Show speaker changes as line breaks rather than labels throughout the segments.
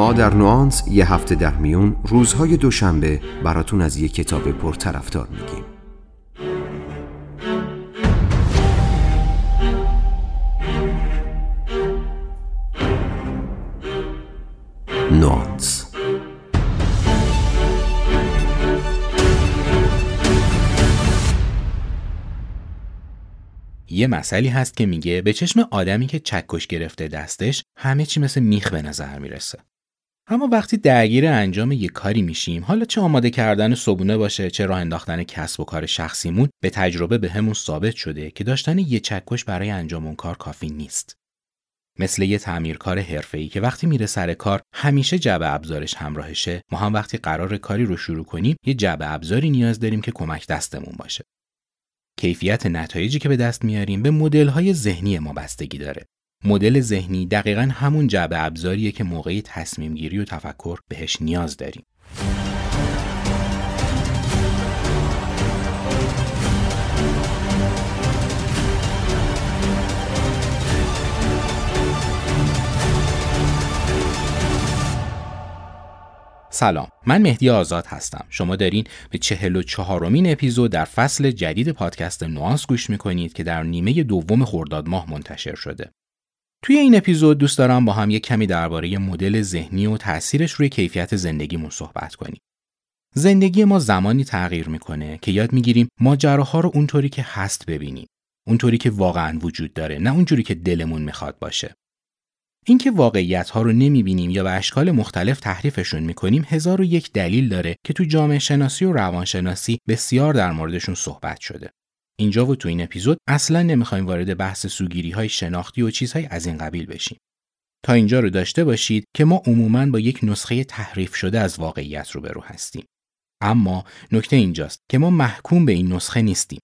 ما در نوانس یه هفته در میون روزهای دوشنبه براتون از یه کتاب پرطرفدار میگیم نوانس
یه مسئله هست که میگه به چشم آدمی که چکش گرفته دستش همه چی مثل میخ به نظر می‌رسه. اما وقتی درگیر انجام یک کاری میشیم حالا چه آماده کردن صبونه باشه چه راه انداختن کسب و کار شخصیمون به تجربه به همون ثابت شده که داشتن یه چکش برای انجام اون کار کافی نیست. مثل یه تعمیرکار حرفه‌ای که وقتی میره سر کار همیشه جعبه ابزارش همراهشه. ما هم وقتی قرار کاری رو شروع کنیم یه جعبه ابزاری نیاز داریم که کمک دستمون باشه. کیفیت نتایجی که به دست میاریم به مدل‌های ذهنی ما بستگی داره. مدل ذهنی دقیقا همون جعبه ابزاریه که موقعی تصمیم گیری و تفکر بهش نیاز داریم. سلام من مهدی آزاد هستم. شما دارین به چهل و چهارمین اپیزود در فصل جدید پادکست نوانس گوش می‌کنید که در نیمه دوم خرداد ماه منتشر شده. توی این اپیزود دوست دارم با هم یک کمی درباره مدل ذهنی و تاثیرش روی کیفیت زندگیمون صحبت کنیم. زندگی ما زمانی تغییر می‌کنه که یاد می‌گیریم ماجراها رو اونطوری که هست ببینیم. اونطوری که واقعا وجود داره نه اونجوری که دلمون می‌خواد باشه. اینکه واقعیت ها رو نمی‌بینیم یا به اشکال مختلف تحریفشون می‌کنیم هزار و یک دلیل داره که تو جامعه شناسی و روانشناسی بسیار در موردشون صحبت شده. اینجا و تو این اپیزود اصلا نمی‌خوایم وارد بحث سوگیری های شناختی و چیزهای از این قبیل بشیم. تا اینجا رو داشته باشید که ما عموما با یک نسخه تحریف شده از واقعیت روبرو هستیم. اما نکته اینجاست که ما محکوم به این نسخه نیستیم.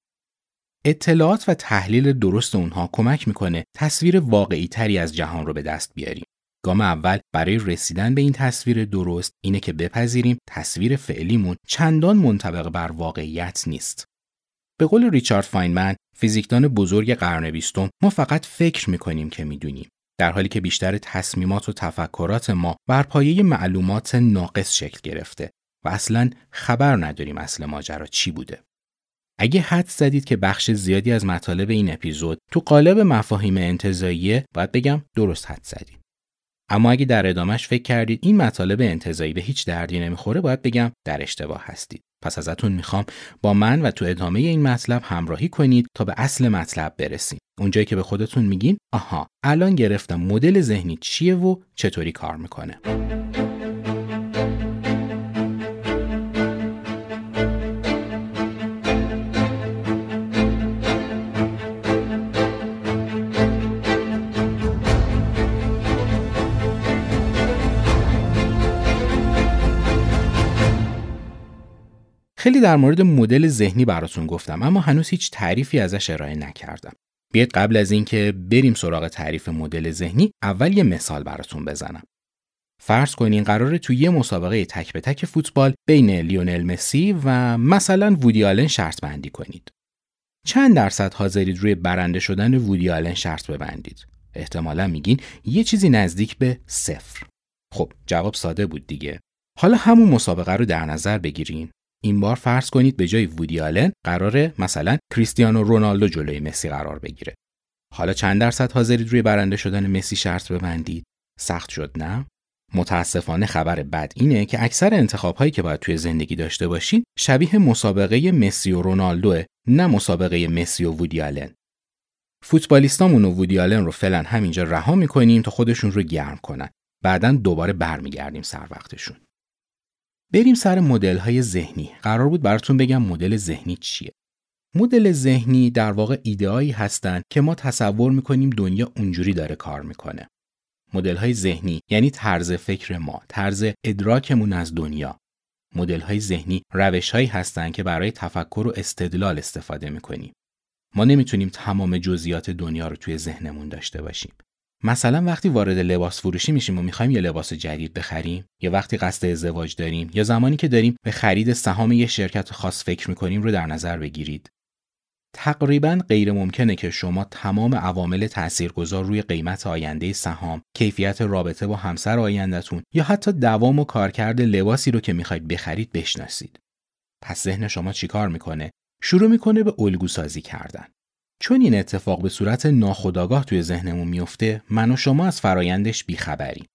اطلاعات و تحلیل درست اونها کمک می‌کنه تصویر واقعی تری از جهان رو به دست بیاریم. گام اول برای رسیدن به این تصویر درست اینه که بپذیریم تصویر فعلیمون چندان منطبق بر واقعیت نیست. به قول ریچارد فاینمن، فیزیکدان بزرگ قرن بیستم، ما فقط فکر می‌کنیم که می‌دونیم. در حالی که بیشتر تصمیمات و تفکرات ما بر پایه معلومات ناقص شکل گرفته و اصلا خبر نداریم اصل ماجرا چی بوده. اگه حد زدید که بخش زیادی از مطالب این اپیزود تو قالب مفاهیم انتظاییه باید بگم درست حد زدید. اما اگه در ادامش فکر کردید این مطالب انتظایی به هیچ دردی نمی‌خوره باید بگم در اشتباه هستید. پس ازتون می‌خوام با من و تو ادامه این مطلب همراهی کنید تا به اصل مطلب برسیم. اونجایی که به خودتون میگین آها الان گرفتم مدل ذهنی چیه و چطوری کار می‌کنه. خیلی در مورد مدل ذهنی براتون گفتم اما هنوز هیچ تعریفی ازش ارائه نکردم. بیاید قبل از اینکه بریم سراغ تعریف مدل ذهنی اول یه مثال براتون بزنم. فرض کنین قراره توی یه مسابقه تک به تک فوتبال بین لیونل مسی و مثلا وودی آلن شرط بندی کنید. چند درصد حاضرید روی برنده شدن وودی آلن شرط ببندید؟ احتمالا میگین یه چیزی نزدیک به صفر. خب جواب ساده بود دیگه. حالا همون مسابقه رو در نظر بگیرین این بار فرض کنید به جای وودی آلن قراره مثلا کریستیانو رونالدو جلوی مسی قرار بگیره. حالا چند درصد حاضرید روی برنده شدن مسی شرط ببندید؟ سخت شد نه؟ متاسفانه خبر بد اینه که اکثر انتخاب هایی که باید توی زندگی داشته باشید شبیه مسابقه مسی و رونالدو نه مسابقه مسی و وودی آلن. فوتبالیستامون و وودی آلن رو فعلا همینجا رها می‌کنیم تا خودشون رو گرم کنن. بعدا دوباره برمیگردیم سر وقتشون. بریم سر مدل های ذهنی. قرار بود براتون بگم مدل ذهنی چیه. مدل ذهنی در واقع ایدهایی هستند که ما تصور می‌کنیم دنیا اونجوری داره کار می‌کنه. مدل های ذهنی یعنی طرز فکر ما، طرز ادراکمون از دنیا. مدل های ذهنی روش هایی هستند که برای تفکر و استدلال استفاده می‌کنیم. ما نمی‌تونیم تمام جزئیات دنیا رو توی ذهنمون داشته باشیم. مثلا وقتی وارد لباس فروشی میشیم و می‌خوایم یه لباس جدید بخریم یا وقتی قصد ازدواج داریم یا زمانی که داریم به خرید سهام یه شرکت خاص فکر می‌کنیم رو در نظر بگیرید تقریبا غیر ممکنه که شما تمام عوامل تاثیرگذار روی قیمت آینده سهام، کیفیت رابطه با همسر آیندهتون یا حتی دوام و کارکرد لباسی رو که می‌خواید بخرید بشناسید. پس ذهن شما چیکار می‌کنه؟ شروع می‌کنه به الگو سازی کردن. چون این اتفاق به صورت ناخودآگاه توی ذهنمون میفته، من و شما از فرایندش بیخبریم.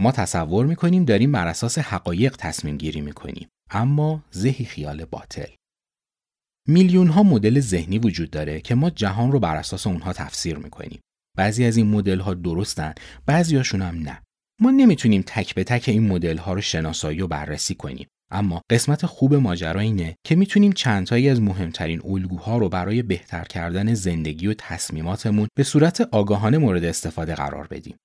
ما تصور می‌کنیم داریم بر اساس حقایق تصمیم گیری می‌کنیم اما ذهی خیال باطل. میلیون ها مدل ذهنی وجود داره که ما جهان رو بر اساس اونها تفسیر می‌کنیم. بعضی از این مدل ها درستن بعضیاشون هم نه. ما نمی‌تونیم تک به تک این مدل ها رو شناسایی و بررسی کنیم. اما قسمت خوب ماجرا اینه که می‌تونیم چندتایی از مهمترین الگوها رو برای بهتر کردن زندگی و تصمیماتمون به صورت آگاهانه مورد استفاده قرار بدیم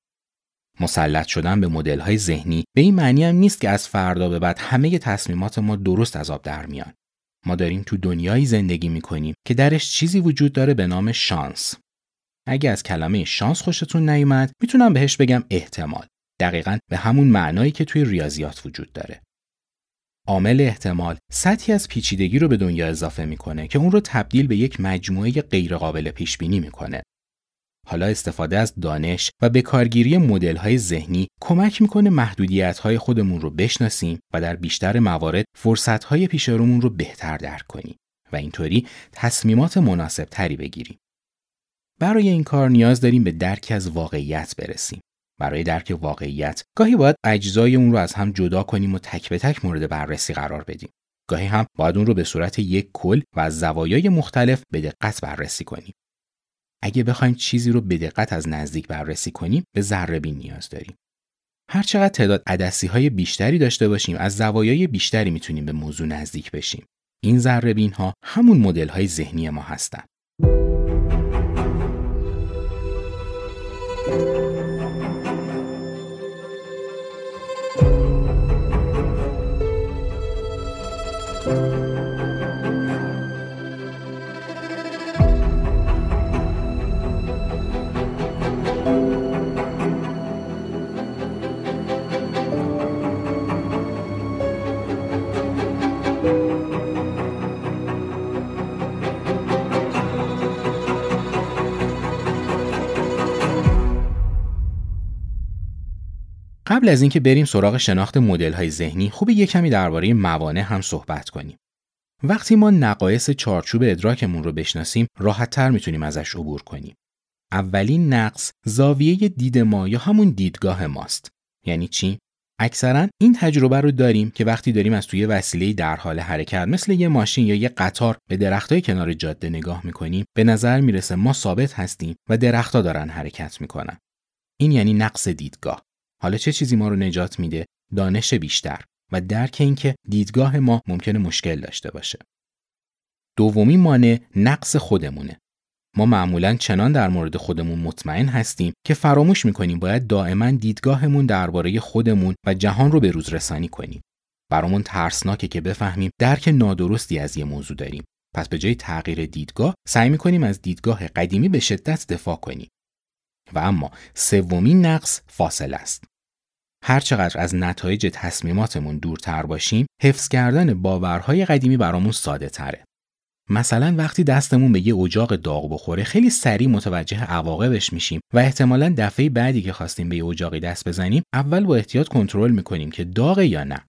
مسلط شدن به مدل های ذهنی به این معنی هم نیست که از فردا به بعد همه تصمیمات ما درست از آب در میان. ما داریم تو دنیایی زندگی می‌کنیم که درش چیزی وجود داره به نام شانس. اگه از کلمه شانس خوشتون نیومد می‌تونم بهش بگم احتمال. دقیقا به همون معنایی که توی ریاضیات وجود داره. عامل احتمال سطحی از پیچیدگی رو به دنیا اضافه می‌کنه که اون رو تبدیل به یک مجموعه غیرقابل پیش بینی می‌کنه حالا استفاده از دانش و به کارگیری مدل های ذهنی کمک می‌کنه محدودیت های خودمون رو بشناسیم و در بیشتر موارد فرصت های پیش رومون رو بهتر درک کنیم و اینطوری تصمیمات مناسب تری بگیریم. برای این کار نیاز داریم به درک از واقعیت برسیم. برای درک واقعیت گاهی باید اجزای اون رو از هم جدا کنیم و تک به تک مورد بررسی قرار بدیم. گاهی هم باید اون رو به صورت یک کل و از زوایای مختلف به دقت بررسی کنیم. اگه بخوایم چیزی رو به دقت از نزدیک بررسی کنیم به ذره نیاز داریم. هر چقدر تعداد عدسی های بیشتری داشته باشیم از زوایای بیشتری می‌تونیم به موضوع نزدیک بشیم. این ذره ها همون مدل های ذهنی ما هستند. قبل از اینکه بریم سراغ شناخت مدل های ذهنی خوب یه کمی درباره موانع هم صحبت کنیم. وقتی ما نقایص چارچوب ادراکمون رو بشناسیم راحت تر می‌تونیم ازش عبور کنیم. اولین نقص زاویه دید ما یا همون دیدگاه ماست. یعنی چی؟ اکثرا این تجربه رو داریم که وقتی داریم از توی وسیله در حال حرکت مثل یه ماشین یا یه قطار به درختای کنار جاده نگاه می‌کنیم به نظر می‌رسه ما ثابت هستیم و درختها دارن حرکت می‌کنن. این یعنی نقص دیدگاه. حالا چه چیزی ما رو نجات میده؟ دانش بیشتر و درک اینکه دیدگاه ما ممکنه مشکل داشته باشه. دومی مانع نقص خودمونه. ما معمولا چنان در مورد خودمون مطمئن هستیم که فراموش می‌کنیم باید دائما دیدگاهمون درباره خودمون و جهان رو به روز رسانی کنیم. برامون ترسناکه که بفهمیم درک نادرستی از یه موضوع داریم. پس به جای تغییر دیدگاه سعی می‌کنیم از دیدگاه قدیمی به شدت دفاع کنیم. و اما سومین نقص فاصله است. هرچقدر از نتایج تصمیماتمون دورتر باشیم، حفظ کردن باورهای قدیمی برامون ساده تره. مثلا وقتی دستمون به یه اجاق داغ بخوره خیلی سریع متوجه عواقبش میشیم و احتمالا دفعه بعدی که خواستیم به یه اجاقی دست بزنیم اول با احتیاط کنترل می‌کنیم که داغ یا نه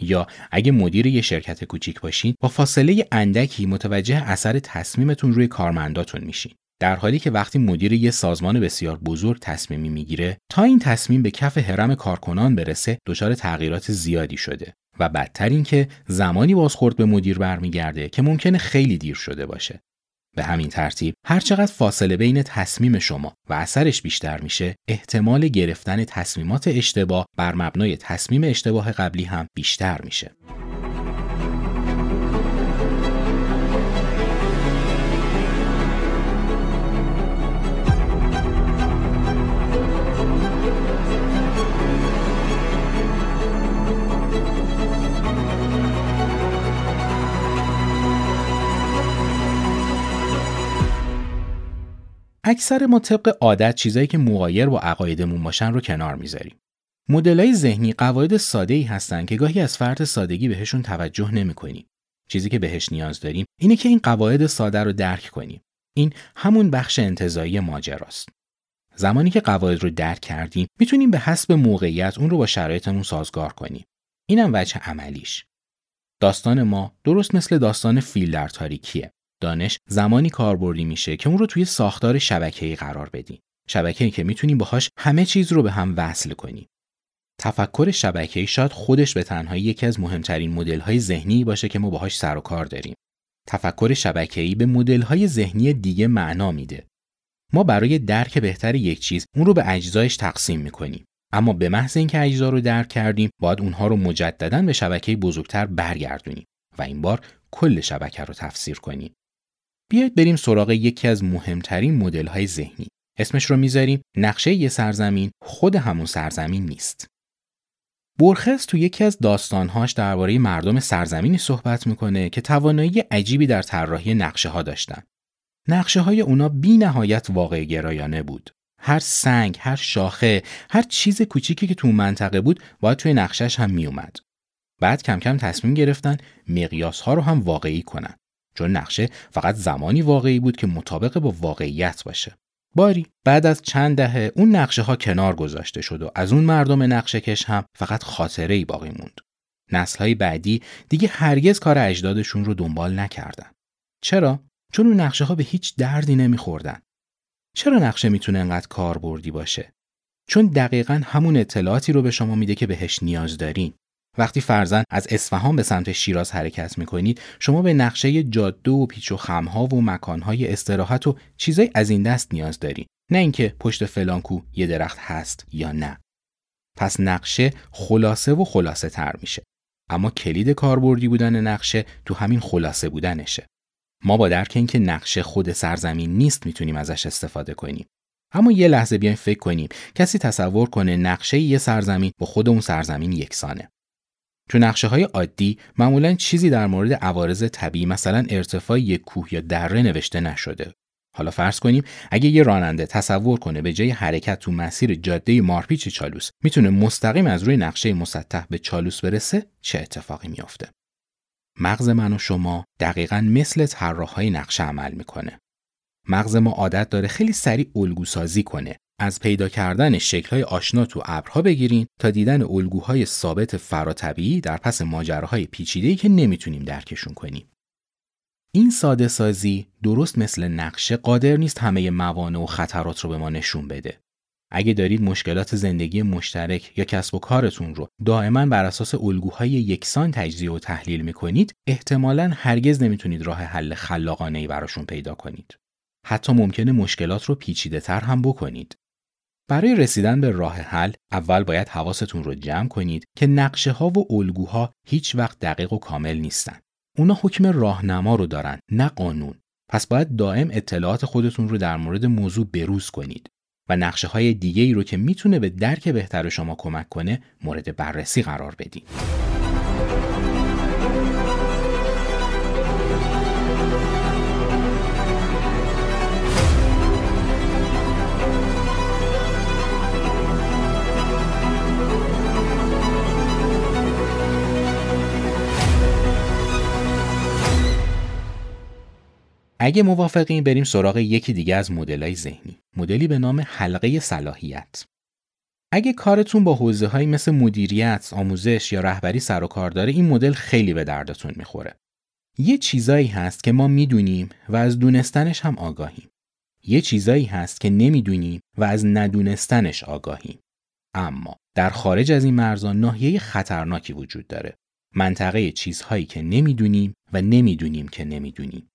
یا اگه مدیر یه شرکت کوچیک باشین با فاصله اندکی متوجه اثر تصمیمتون روی کارمنداتون میشین در حالی که وقتی مدیر یه سازمان بسیار بزرگ تصمیمی می‌گیره تا این تصمیم به کف حرم کارکنان برسه دچار تغییرات زیادی شده. و بدتر این که زمانی بازخورد به مدیر برمیگرده که ممکنه خیلی دیر شده باشه. به همین ترتیب هرچقدر فاصله بین تصمیم شما و اثرش بیشتر میشه احتمال گرفتن تصمیمات اشتباه بر مبنای تصمیم اشتباه قبلی هم بیشتر میشه. اکثر ما طبق عادت چیزایی که مغایر با عقایدمون باشن رو کنار می‌ذاریم. مدلای ذهنی قواعد ساده ای هستن که گاهی از فرط سادگی بهشون توجه نمی‌کنیم. چیزی که بهش نیاز داریم اینه که این قواعد ساده رو درک کنیم. این همون بخش انتظایی ماجراست. زمانی که قواعد رو درک کردیم می‌تونیم به حسب موقعیت اون رو با شرایطمون سازگار کنیم. اینم وجه عملیش. داستان ما درست مثل داستان فیل در تاریکیه. دانش زمانی کاربردی میشه که اون رو توی ساختار شبکه‌ای قرار بدیم. شبکه‌ای که می‌تونیم باهاش همه چیز رو به هم وصل کنیم. تفکر شبکه‌ای شاید خودش به تنهایی یکی از مهمترین مدل‌های ذهنی باشه که ما باهاش سر و کار داریم. تفکر شبکه‌ای به مدل‌های ذهنی دیگه معنا میده. ما برای درک بهتر یک چیز اون رو به اجزایش تقسیم می‌کنیم. اما به محض اینکه اجزا رو درک کردیم باید اونها رو مجددا به شبکه بزرگتر برگردونیم و این بار کل شبکه رو تفسیر کنیم. بیاید بریم سراغ یکی از مهمترین مدل‌های ذهنی. اسمش رو می‌ذاریم نقشه یه سرزمین خود همون سرزمین نیست. بورخس تو یکی از داستانهاش درباره مردم سرزمینی صحبت می‌کنه که توانایی عجیبی در طراحی نقشه ها داشتن. نقشه های اونا بی نهایت واقع گرایانه بود. هر سنگ، هر شاخه، هر چیز کوچیکی که تو منطقه بود باید توی نقشش هم میومد. بعد کم کم تصمیم گرفتن مقیاس ها رو هم واقعی کنن. چون نقشه فقط زمانی واقعی بود که مطابق با واقعیت باشه. باری بعد از چند دهه اون نقشه ها کنار گذاشته شد و از اون مردم نقشه کش هم فقط خاطره ای باقی موند. نسل های بعدی دیگه هرگز کار اجدادشون رو دنبال نکردن. چرا؟ چون اون نقشه ها به هیچ دردی نمیخوردن. چرا نقشه می‌تونه انقدر کاربردی باشه؟ چون دقیقا همون اطلاعاتی رو به شما میده که بهش نیاز دارین. وقتی فرزن از اصفهان به سمت شیراز حرکت می‌کنید شما به نقشه جاده و پیچ و خمها و مکانهای استراحت و چیزای از این دست نیاز دارید نه اینکه پشت فلانکو یه درخت هست یا نه. پس نقشه خلاصه و خلاصه تر میشه. اما کلید کاربردی بودن نقشه تو همین خلاصه بودنشه. ما با درک اینکه نقشه خود سرزمین نیست می‌تونیم ازش استفاده کنیم. اما یه لحظه بیاین فکر کنیم. کسی تصور کنه نقشه یه سرزمین با خود اون سرزمین یکسانه. تو نقشه های عادی معمولا چیزی در مورد عوارض طبیعی مثلا ارتفاع یک کوه یا دره نوشته نشده. حالا فرض کنیم اگه یه راننده تصور کنه به جای حرکت تو مسیر جاده مارپیچ چالوس می‌تونه مستقیم از روی نقشه مسطح به چالوس برسه چه اتفاقی میافته؟ مغز من و شما دقیقا مثل طراحهای نقشه عمل می‌کنه. مغز ما عادت داره خیلی سریع الگو سازی کنه از پیدا کردن شکل‌های آشنا تو ابرها بگیرین تا دیدن الگوهای ثابت فراتبیعی در پس ماجراهای پیچیده‌ای که نمی‌تونیم درکشون کنیم. این ساده سازی درست مثل نقشه قادر نیست همه موانع و خطرات رو به ما نشون بده. اگه دارید مشکلات زندگی مشترک یا کسب و کارتون رو دائما بر اساس الگوهای یکسان تجزیه و تحلیل می‌کنید، احتمالاً هرگز نمی‌تونید راه حل خلاقانه براشون پیدا کنید. حتی ممکنه مشکلات رو پیچیده تر هم بکنید. برای رسیدن به راه حل اول باید حواستون رو جمع کنید که نقشه ها و الگوها هیچ وقت دقیق و کامل نیستن. اونا حکم راهنما رو دارن نه قانون. پس باید دائم اطلاعات خودتون رو در مورد موضوع بروز کنید و نقشه های دیگه ای رو که می‌تونه به درک بهتر شما کمک کنه مورد بررسی قرار بدید. اگه موافقین بریم سراغ یکی دیگه از مدلای ذهنی مدلی به نام حلقه صلاحیت اگه کارتون با حوزه هایی مثل مدیریت، آموزش یا رهبری سر و کار داره این مدل خیلی به دردتون می‌خوره. یه چیزایی هست که ما می‌دونیم و از دونستنش هم آگاهیم. یه چیزایی هست که نمی‌دونیم و از ندونستنش آگاهیم. اما در خارج از این مرزا ناحیه خطرناکی وجود داره. منطقه چیزهایی که نمی‌دونیم و نمی‌دونیم که نمی‌دونیم.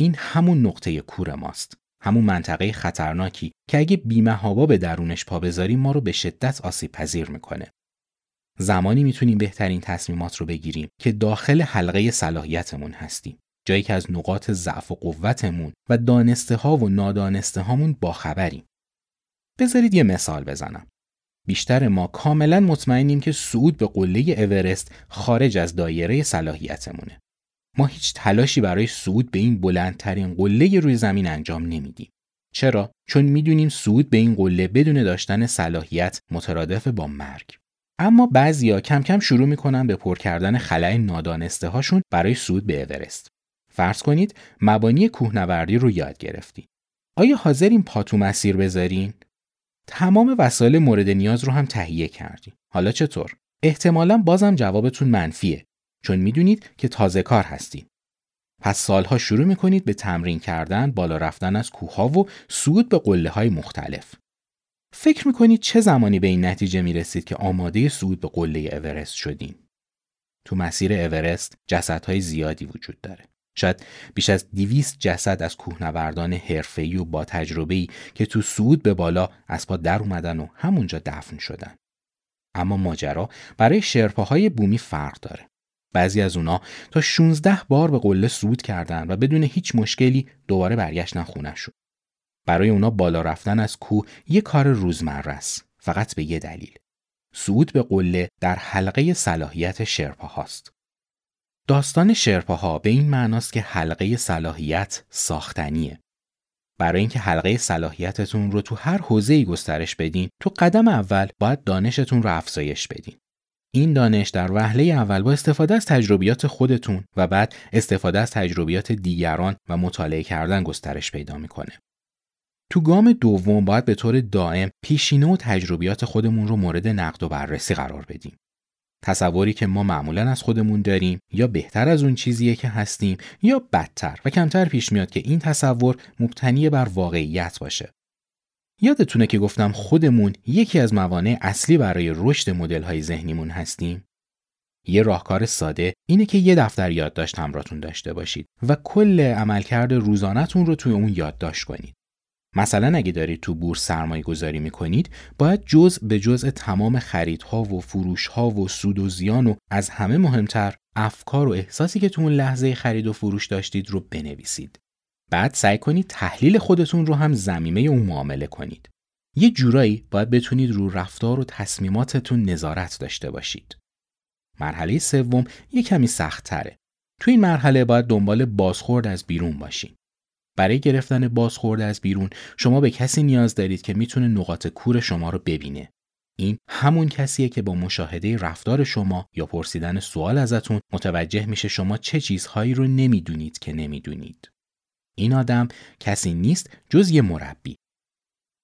این همون نقطه کور ماست. همون منطقه خطرناکی که اگه بیمهابا به درونش پا بذاریم ما رو به شدت آسیب پذیر می‌کنه. زمانی می‌تونیم بهترین تصمیمات رو بگیریم که داخل حلقه صلاحیتمون هستیم. جایی که از نقاط ضعف و قوتمون و دانسته ها و نادانسته هامون باخبریم. بذارید یه مثال بزنم. بیشتر ما کاملا مطمئنیم که صعود به قله اورست خارج از دایره صلاحیتمونه. ما هیچ تلاشی برای صعود به این بلندترین قله روی زمین انجام نمیدیم. چرا؟ چون می‌دونیم صعود به این قله بدون داشتن صلاحیت مترادف با مرگ. اما بعضیا کم کم شروع می‌کنن به پر کردن خلای نادانسته هاشون برای صعود به اورست. فرض کنید مبانی کوهنوردی رو یاد گرفتید. آیا حاضرین پاتو مسیر بذارین؟ تمام وسایل مورد نیاز رو هم تهیه کردیم. حالا چطور؟ احتمالا بازم جوابتون منفیه چون می‌دونید که تازه کار هستید. پس سالها شروع می‌کنید به تمرین کردن، بالا رفتن از کوهها و صعود به قله های مختلف. فکر می‌کنید چه زمانی به این نتیجه می‌رسید که آماده صعود به قله اورست شدین؟ تو مسیر اورست جسدهای زیادی وجود داره. شاید بیش از دیویست جسد از کوهنوردان حرفه‌ای و با تجربه‌ای که تو صعود به بالا از پا در اومدن و همونجا دفن شدن. اما ماجرا برای شرپاهای بومی فرق داره. بعضی از اونا تا 16 بار به قله صعود کردن و بدون هیچ مشکلی دوباره برگشتن خونهشون. برای اونا بالا رفتن از کوه یه کار روزمره است فقط به یه دلیل. صعود به قله در حلقه صلاحیت شرپا هاست. داستان شرپاها به این معناست که حلقه صلاحیت ساختنیه. برای اینکه حلقه صلاحیتتون رو تو هر حوزه‌ای گسترش بدین، تو قدم اول باید دانشتون رو افزایش بدین. این دانش در وهله اول با استفاده از تجربیات خودتون و بعد استفاده از تجربیات دیگران و مطالعه کردن گسترش پیدا می‌کنه. تو گام دوم باید به طور دائم پیشینه و تجربیات خودمون رو مورد نقد و بررسی قرار بدیم. تصوری که ما معمولا از خودمون داریم یا بهتر از اون چیزیه که هستیم یا بدتر و کمتر پیش میاد که این تصور مبتنی بر واقعیت باشه. یادتونه که گفتم خودمون یکی از موانع اصلی برای رشد مدل های ذهنیمون هستیم؟ یه راهکار ساده اینه که یه دفتر یادداشت همراهتون داشته باشید و کل عملکرد روزانهتون رو توی اون یادداشت کنید. مثلا اگه دارید تو بورس سرمایه گذاری می‌کنید باید جز به جزء تمام خریدها و فروشها و سود و زیان و از همه مهمتر افکار و احساسی که تو اون لحظه خرید و فروش داشتید رو بنویسید. بعد سعی کنید تحلیل خودتون رو هم زمینه اون معامله کنید. یه جورایی باید بتونید رو رفتار و تصمیماتتون نظارت داشته باشید. مرحله سوم یه کمی سخت تره. تو این مرحله باید دنبال بازخورد از بیرون باشین. برای گرفتن بازخورد از بیرون شما به کسی نیاز دارید که می‌تونه نقاط کور شما رو ببینه. این همون کسیه که با مشاهده رفتار شما یا پرسیدن سوال ازتون متوجه میشه شما چه چیزهایی رو نمی‌دونید که نمی‌دونید. این آدم کسی نیست جز یه مربی.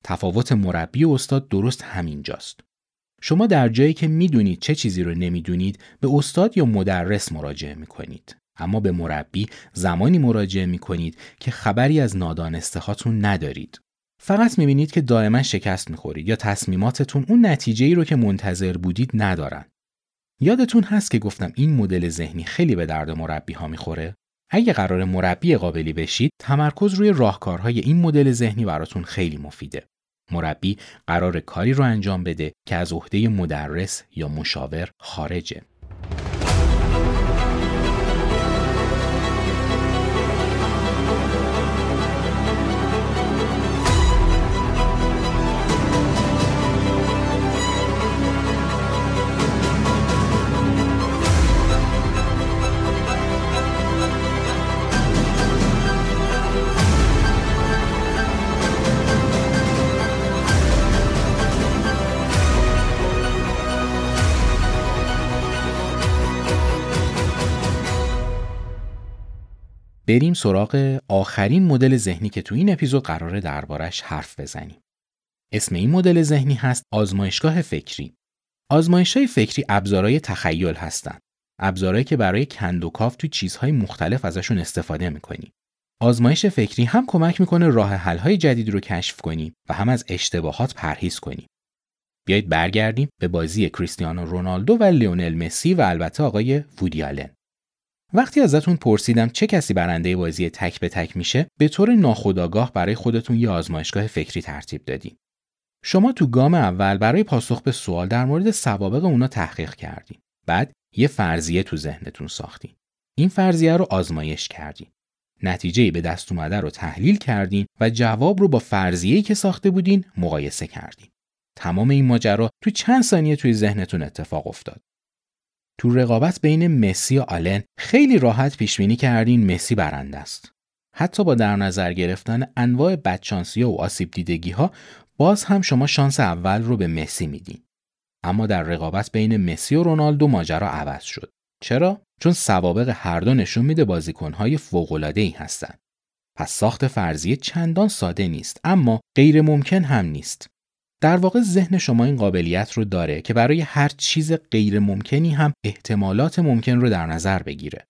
تفاوت مربی و استاد درست همینجاست. شما در جایی که می‌دونید چه چیزی رو نمی‌دونید به استاد یا مدرس مراجعه می‌کنید. اما به مربی زمانی مراجعه می کنید که خبری از نادانسته هاتون ندارید. فقط می بینید که دائما شکست می خورید یا تصمیماتتون اون نتیجه ای رو که منتظر بودید ندارن. یادتون هست که گفتم این مدل ذهنی خیلی به درد مربی ها می‌خوره؟ اگه قرار مربی قابلی بشید، تمرکز روی راهکارهای این مدل ذهنی براتون خیلی مفیده. مربی قرار کاری رو انجام بده که از عهده مدرس یا مشاور خارجه. بریم سراغ آخرین مدل ذهنی که تو این اپیزود قراره دربارش حرف بزنیم. اسم این مدل ذهنی هست آزمایشگاه فکری. آزمایشهای فکری ابزارهای تخیل هستند. ابزارهایی که برای کند و کاف توی چیزهای مختلف ازشون استفاده می‌کنیم. آزمایش فکری هم کمک می‌کنه راه حل‌های جدید رو کشف کنیم و هم از اشتباهات پرهیز کنیم. بیایید برگردیم به بازی کریستیانو رونالدو و لیونل مسی و البته آقای وودی وقتی ازتون پرسیدم چه کسی برنده بازی تک به تک میشه به طور ناخودآگاه برای خودتون یه آزمایشگاه فکری ترتیب دادین. شما تو گام اول برای پاسخ به سوال در مورد سوابق اونا تحقیق کردین. بعد یه فرضیه تو ذهنتون ساختین. این فرضیه رو آزمایش کردین. نتیجه به دست اومده رو تحلیل کردین و جواب رو با فرضیه‌ای که ساخته بودین مقایسه کردین. تمام این ماجرا تو چند ثانیه توی ذهنتون اتفاق افتاد. تو رقابت بین مسی و آلن خیلی راحت پیش بینی کردین مسی برنده است. حتی با در نظر گرفتن انواع بدشانسی و آسیب دیدگی ها باز هم شما شانس اول رو به مسی میدین. اما در رقابت بین مسی و رونالدو ماجرا عوض شد چرا چون سوابق هر دو نشون میده بازیکنهای ای هستند پس ساخت فرضیه چندان ساده نیست اما غیر ممکن هم نیست در واقع ذهن شما این قابلیت رو داره که برای هر چیز غیر ممکنی هم احتمالات ممکن رو در نظر بگیره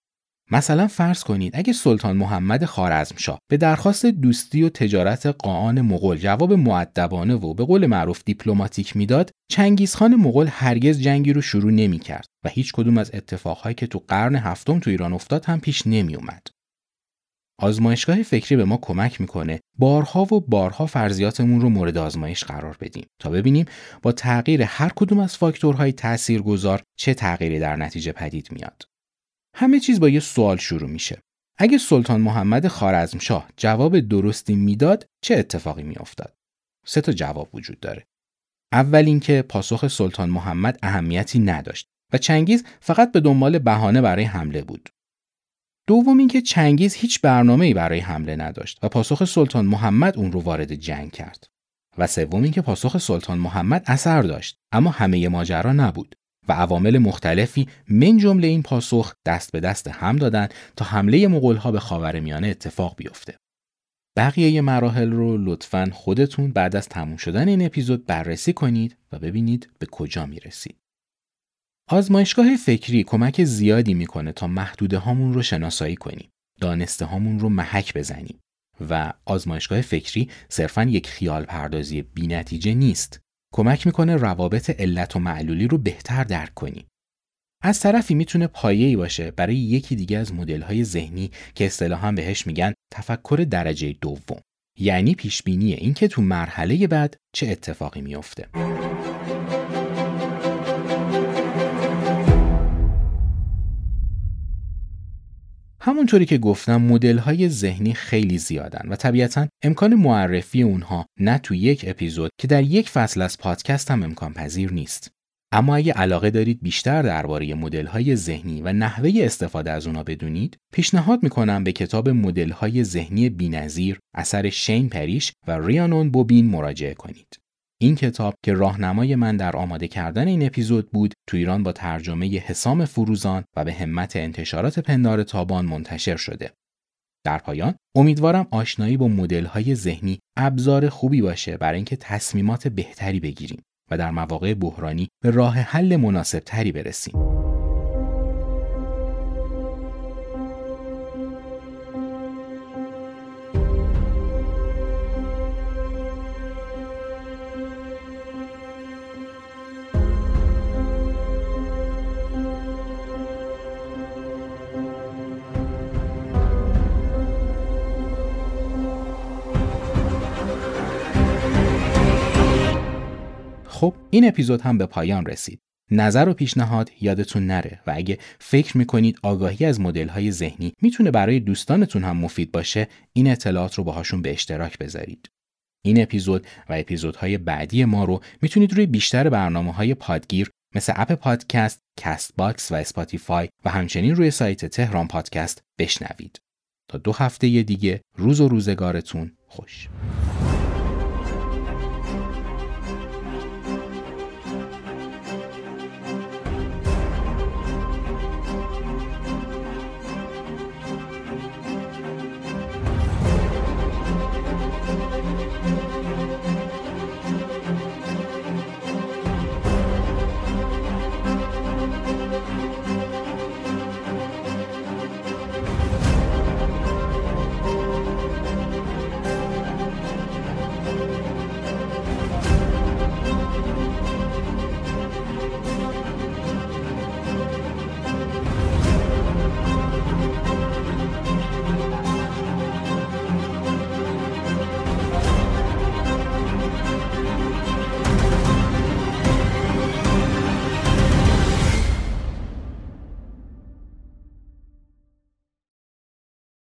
مثلا فرض کنید اگه سلطان محمد خارزمشاه به درخواست دوستی و تجارت قاان مغول جواب معدبانه و به قول معروف دیپلماتیک می‌داد چنگیزخان مغول هرگز جنگی رو شروع نمی‌کرد و هیچ کدوم از اتفاقهایی که تو قرن هفتم تو ایران افتاد هم پیش نمی اومد. آزمایشگاه فکری به ما کمک می‌کنه بارها و بارها فرضیاتمون رو مورد آزمایش قرار بدیم تا ببینیم با تغییر هر کدوم از فاکتورهای تاثیرگذار چه تغییری در نتیجه پدید میاد. همه چیز با یه سوال شروع میشه. اگه سلطان محمد خارزمشاه جواب درستی می‌داد چه اتفاقی میافتاد؟ سه تا جواب وجود داره. اول اینکه پاسخ سلطان محمد اهمیتی نداشت و چنگیز فقط به دنبال بهانه برای حمله بود. دوم اینکه چنگیز هیچ برنامه‌ای برای حمله نداشت و پاسخ سلطان محمد اون رو وارد جنگ کرد. و سوم اینکه پاسخ سلطان محمد اثر داشت اما همه ماجرا نبود و عوامل مختلفی من جمله این پاسخ دست به دست هم دادن تا حمله مغولها به خاورمیانه اتفاق بیفته. بقیه مراحل رو لطفا خودتون بعد از تموم شدن این اپیزود بررسی کنید و ببینید به کجا می‌رسید. آزمایشگاه فکری کمک زیادی می‌کنه تا محدوده هامون رو شناسایی کنیم. دانسته هامون رو محک بزنیم. و آزمایشگاه فکری صرفا یک خیال پردازی بی نتیجه نیست. کمک می‌کنه روابط علت و معلولی رو بهتر درک کنیم. از طرفی می‌تونه پایه‌ای باشه برای یکی دیگه از مدل‌های ذهنی که اصطلاحا بهش میگن تفکر درجه دوم. یعنی پیش بینی اینکه تو مرحله بعد چه اتفاقی میافته. همونطوری که گفتم مدل های ذهنی خیلی زیادن و طبیعتا امکان معرفی اونها نه تو یک اپیزود که در یک فصل از پادکست هم امکان پذیر نیست. اما اگه علاقه دارید بیشتر درباره مدل های ذهنی و نحوه استفاده از اونها بدونید، پیشنهاد می‌کنم به کتاب مدل های ذهنی بینظیر اثر شین پریش و ریانون بوبین مراجعه کنید. این کتاب که راهنمای من در آماده کردن این اپیزود بود تو ایران با ترجمه حسام فروزان و به همت انتشارات پندار تابان منتشر شده. در پایان امیدوارم آشنایی با های ذهنی ابزار خوبی باشه برای اینکه تصمیمات بهتری بگیریم و در مواقع بحرانی به راه حل مناسب تری برسیم. خب این اپیزود هم به پایان رسید. نظر و پیشنهاد یادتون نره و اگه فکر می‌کنید آگاهی از مدل های ذهنی می‌تونه برای دوستانتون هم مفید باشه این اطلاعات رو باهاشون به اشتراک بذارید. این اپیزود و اپیزودهای بعدی ما رو می‌تونید روی بیشتر برنامه های پادگیر مثل اپل پادکست، کست باکس و اسپاتیفای و همچنین روی سایت تهران پادکست بشنوید. تا دو هفته دیگه روز و روزگارتون خوش.